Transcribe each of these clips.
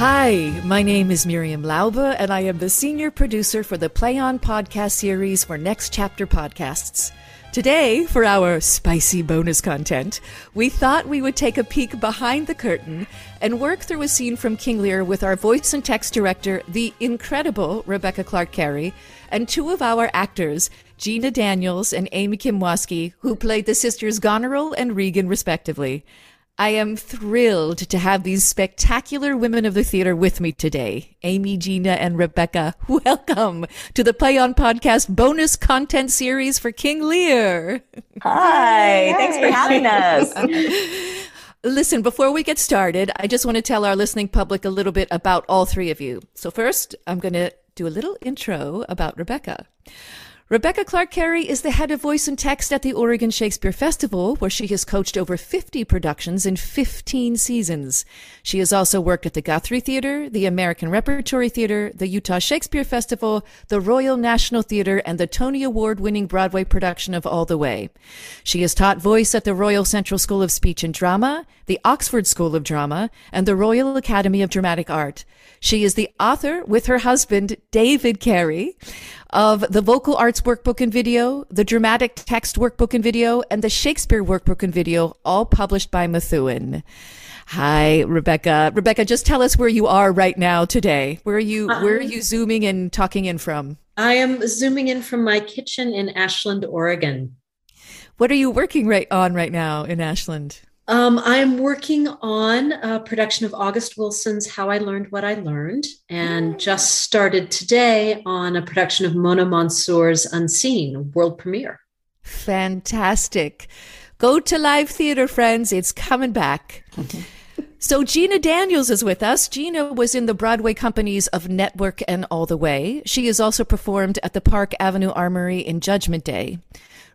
Hi, my name is Miriam Laube, and I am the senior producer for the Play On podcast series for Next Chapter Podcasts. Today, for our spicy bonus content, we thought we would take a peek behind the curtain and work through a scene from King Lear with our voice and text director, the incredible Rebecca Clark Carey, and two of our actors, Gina Daniels and Amy Kim Waschke, who played the sisters Goneril and Regan, respectively. I am thrilled to have these spectacular women of the theater with me today. Amy, Gina, and Rebecca, welcome to the Play On Podcast bonus content series for King Lear. Hi, thanks for having us. Listen, before we get started, I just want to tell our listening public a little bit about all three of you. So, first, I'm going to do a little intro about Rebecca. Rebecca Clark Carey is the head of voice and text at the Oregon Shakespeare Festival, where she has coached over 50 productions in 15 seasons. She has also worked at the Guthrie Theater, the American Repertory Theater, the Utah Shakespeare Festival, the Royal National Theater, and the Tony Award winning Broadway production of All the Way. She has taught voice at the Royal Central School of Speech and Drama, the Oxford School of Drama, and the Royal Academy of Dramatic Art. She is the author, with her husband, David Carey, of the Vocal Arts Workbook and Video, the Dramatic Text Workbook and Video, and the Shakespeare Workbook and Video, all published by Methuen. Hi, Rebecca. Rebecca, just tell us where you are right now today. Where are you? Where are uh-huh. you zooming and talking in from? I am zooming in from my kitchen in Ashland, Oregon. What are you working right on right now in Ashland? Um, I'm working on a production of August Wilson's How I Learned What I Learned, and just started today on a production of Mona Mansour's Unseen, world premiere. Fantastic. Go to live theater, friends. It's coming back. So Gina Daniels is with us. Gina was in the Broadway companies of Network and All the Way. She has also performed at the Park Avenue Armory in Judgment Day.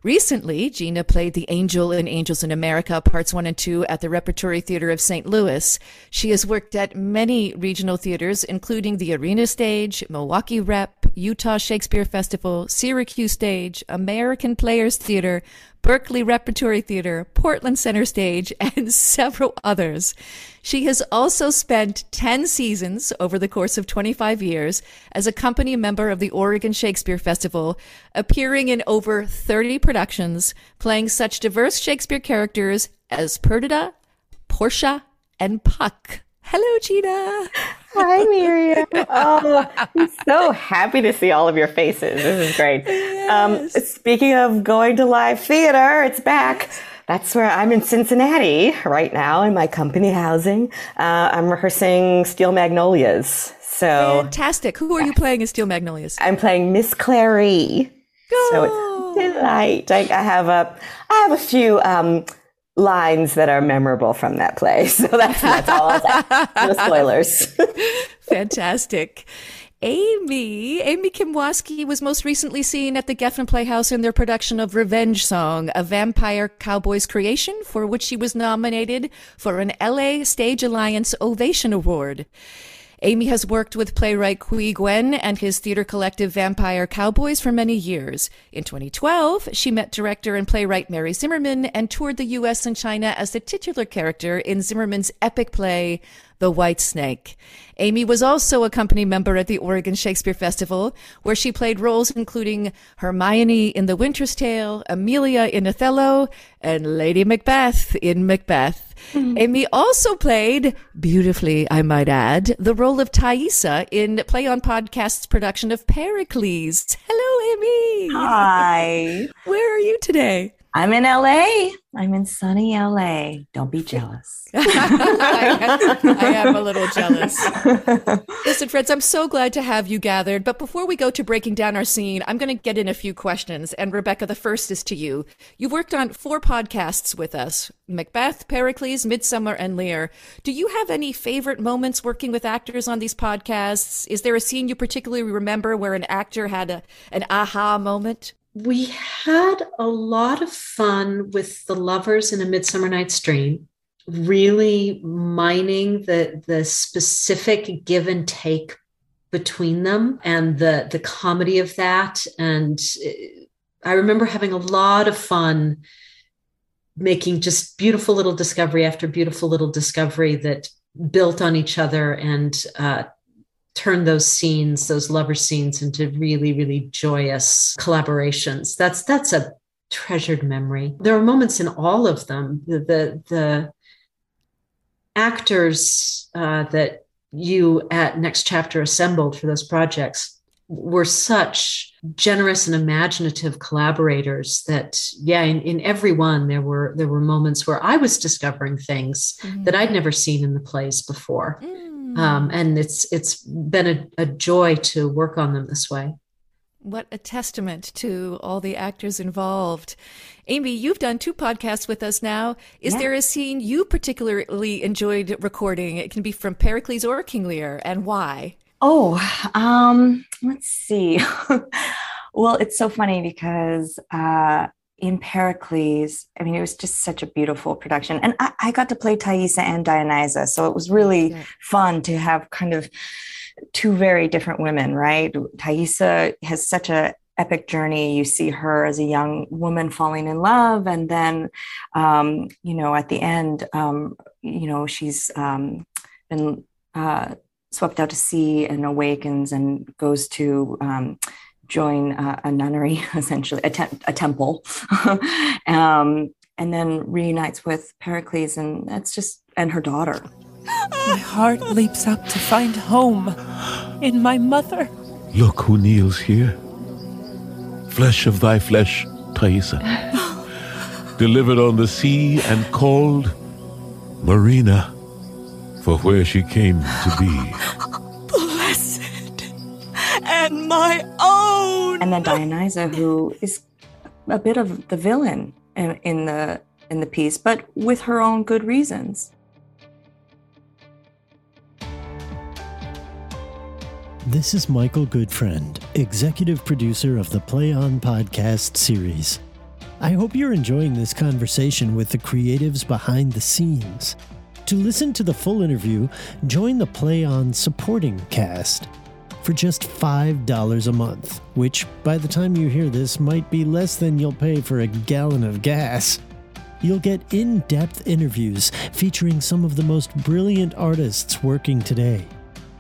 Recently, Gina played the Angel in Angels in America, parts one and two, at the Repertory Theater of St. Louis. She has worked at many regional theaters, including the Arena Stage, Milwaukee Rep, Utah Shakespeare Festival, Syracuse Stage, American Players Theater, Berkeley Repertory Theater, Portland Center Stage, and several others. She has also spent 10 seasons over the course of 25 years as a company member of the Oregon Shakespeare Festival, appearing in over 30 productions, playing such diverse Shakespeare characters as Perdita, Portia, and Puck. Hello, Gina. Hi, Miriam. Oh, I'm so happy to see all of your faces. This is great. Um, speaking of going to live theater, it's back. That's where I'm in Cincinnati right now in my company housing. Uh, I'm rehearsing Steel Magnolias. So Fantastic. Who are you playing in Steel Magnolias? I'm playing Miss Clairee. So it's delight. I, I have a, I have a few um, lines that are memorable from that play. So that's, that's all. No spoilers. Fantastic. Amy, Amy Kim Waschke was most recently seen at the Geffen Playhouse in their production of Revenge Song, a vampire cowboy's creation for which she was nominated for an LA Stage Alliance Ovation Award. Amy has worked with playwright Qui Nguyen and his theater collective Vampire Cowboys for many years. In 2012, she met director and playwright Mary Zimmerman and toured the US and China as the titular character in Zimmerman's epic play, The White Snake. Amy was also a company member at the Oregon Shakespeare Festival, where she played roles including Hermione in The Winter's Tale, Emilia in Othello, and Lady Macbeth in Macbeth. Mm-hmm. Amy also played, beautifully, I might add, the role of Thaisa in Play on Podcast's production of Pericles. Hello, Amy. Hi. Where are you today? I'm in LA. I'm in sunny LA. Don't be jealous. I, I am a little jealous. Listen, friends, I'm so glad to have you gathered. But before we go to breaking down our scene, I'm going to get in a few questions. And Rebecca, the first is to you. You've worked on four podcasts with us Macbeth, Pericles, Midsummer, and Lear. Do you have any favorite moments working with actors on these podcasts? Is there a scene you particularly remember where an actor had a, an aha moment? We had a lot of fun with the lovers in a midsummer night's dream really mining the the specific give and take between them and the the comedy of that. And i remember having a lot of fun making just beautiful little discovery after beautiful little discovery that built on each other and uh, turn those scenes, those lover scenes, into really, really joyous collaborations. That's that's a treasured memory. There are moments in all of them. The the, the actors uh, that you at Next Chapter assembled for those projects were such generous and imaginative collaborators that yeah in, in every one there were there were moments where i was discovering things mm-hmm. that i'd never seen in the plays before mm-hmm um, and it's it's been a, a joy to work on them this way. What a testament to all the actors involved. Amy, you've done two podcasts with us now. Is yeah. there a scene you particularly enjoyed recording? It can be from Pericles or King Lear, and why? Oh, um, let's see. well, it's so funny because uh, in Pericles, I mean, it was just such a beautiful production. And I, I got to play Thaisa and Dionysa. So it was really yeah. fun to have kind of two very different women, right? Thaisa has such a epic journey. You see her as a young woman falling in love, and then, um, you know, at the end, um, you know, she's um, been uh, swept out to sea and awakens and goes to um, join a, a nunnery, essentially a, te- a temple, um, and then reunites with Pericles, and that's just and her daughter. My heart leaps up to find home in my mother. Look who kneels here. Flesh of thy flesh, Thaisa. Delivered on the sea and called Marina, for where she came to be Blessed and my own. And then Dionysa, who is a bit of the villain in, in the in the piece, but with her own good reasons. This is Michael Goodfriend, executive producer of the Play On podcast series. I hope you're enjoying this conversation with the creatives behind the scenes. To listen to the full interview, join the Play On supporting cast for just $5 a month, which by the time you hear this might be less than you'll pay for a gallon of gas. You'll get in depth interviews featuring some of the most brilliant artists working today.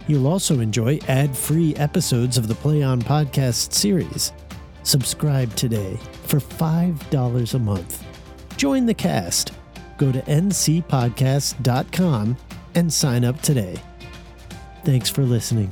You'll also enjoy ad free episodes of the Play On podcast series. Subscribe today for $5 a month. Join the cast. Go to ncpodcast.com and sign up today. Thanks for listening.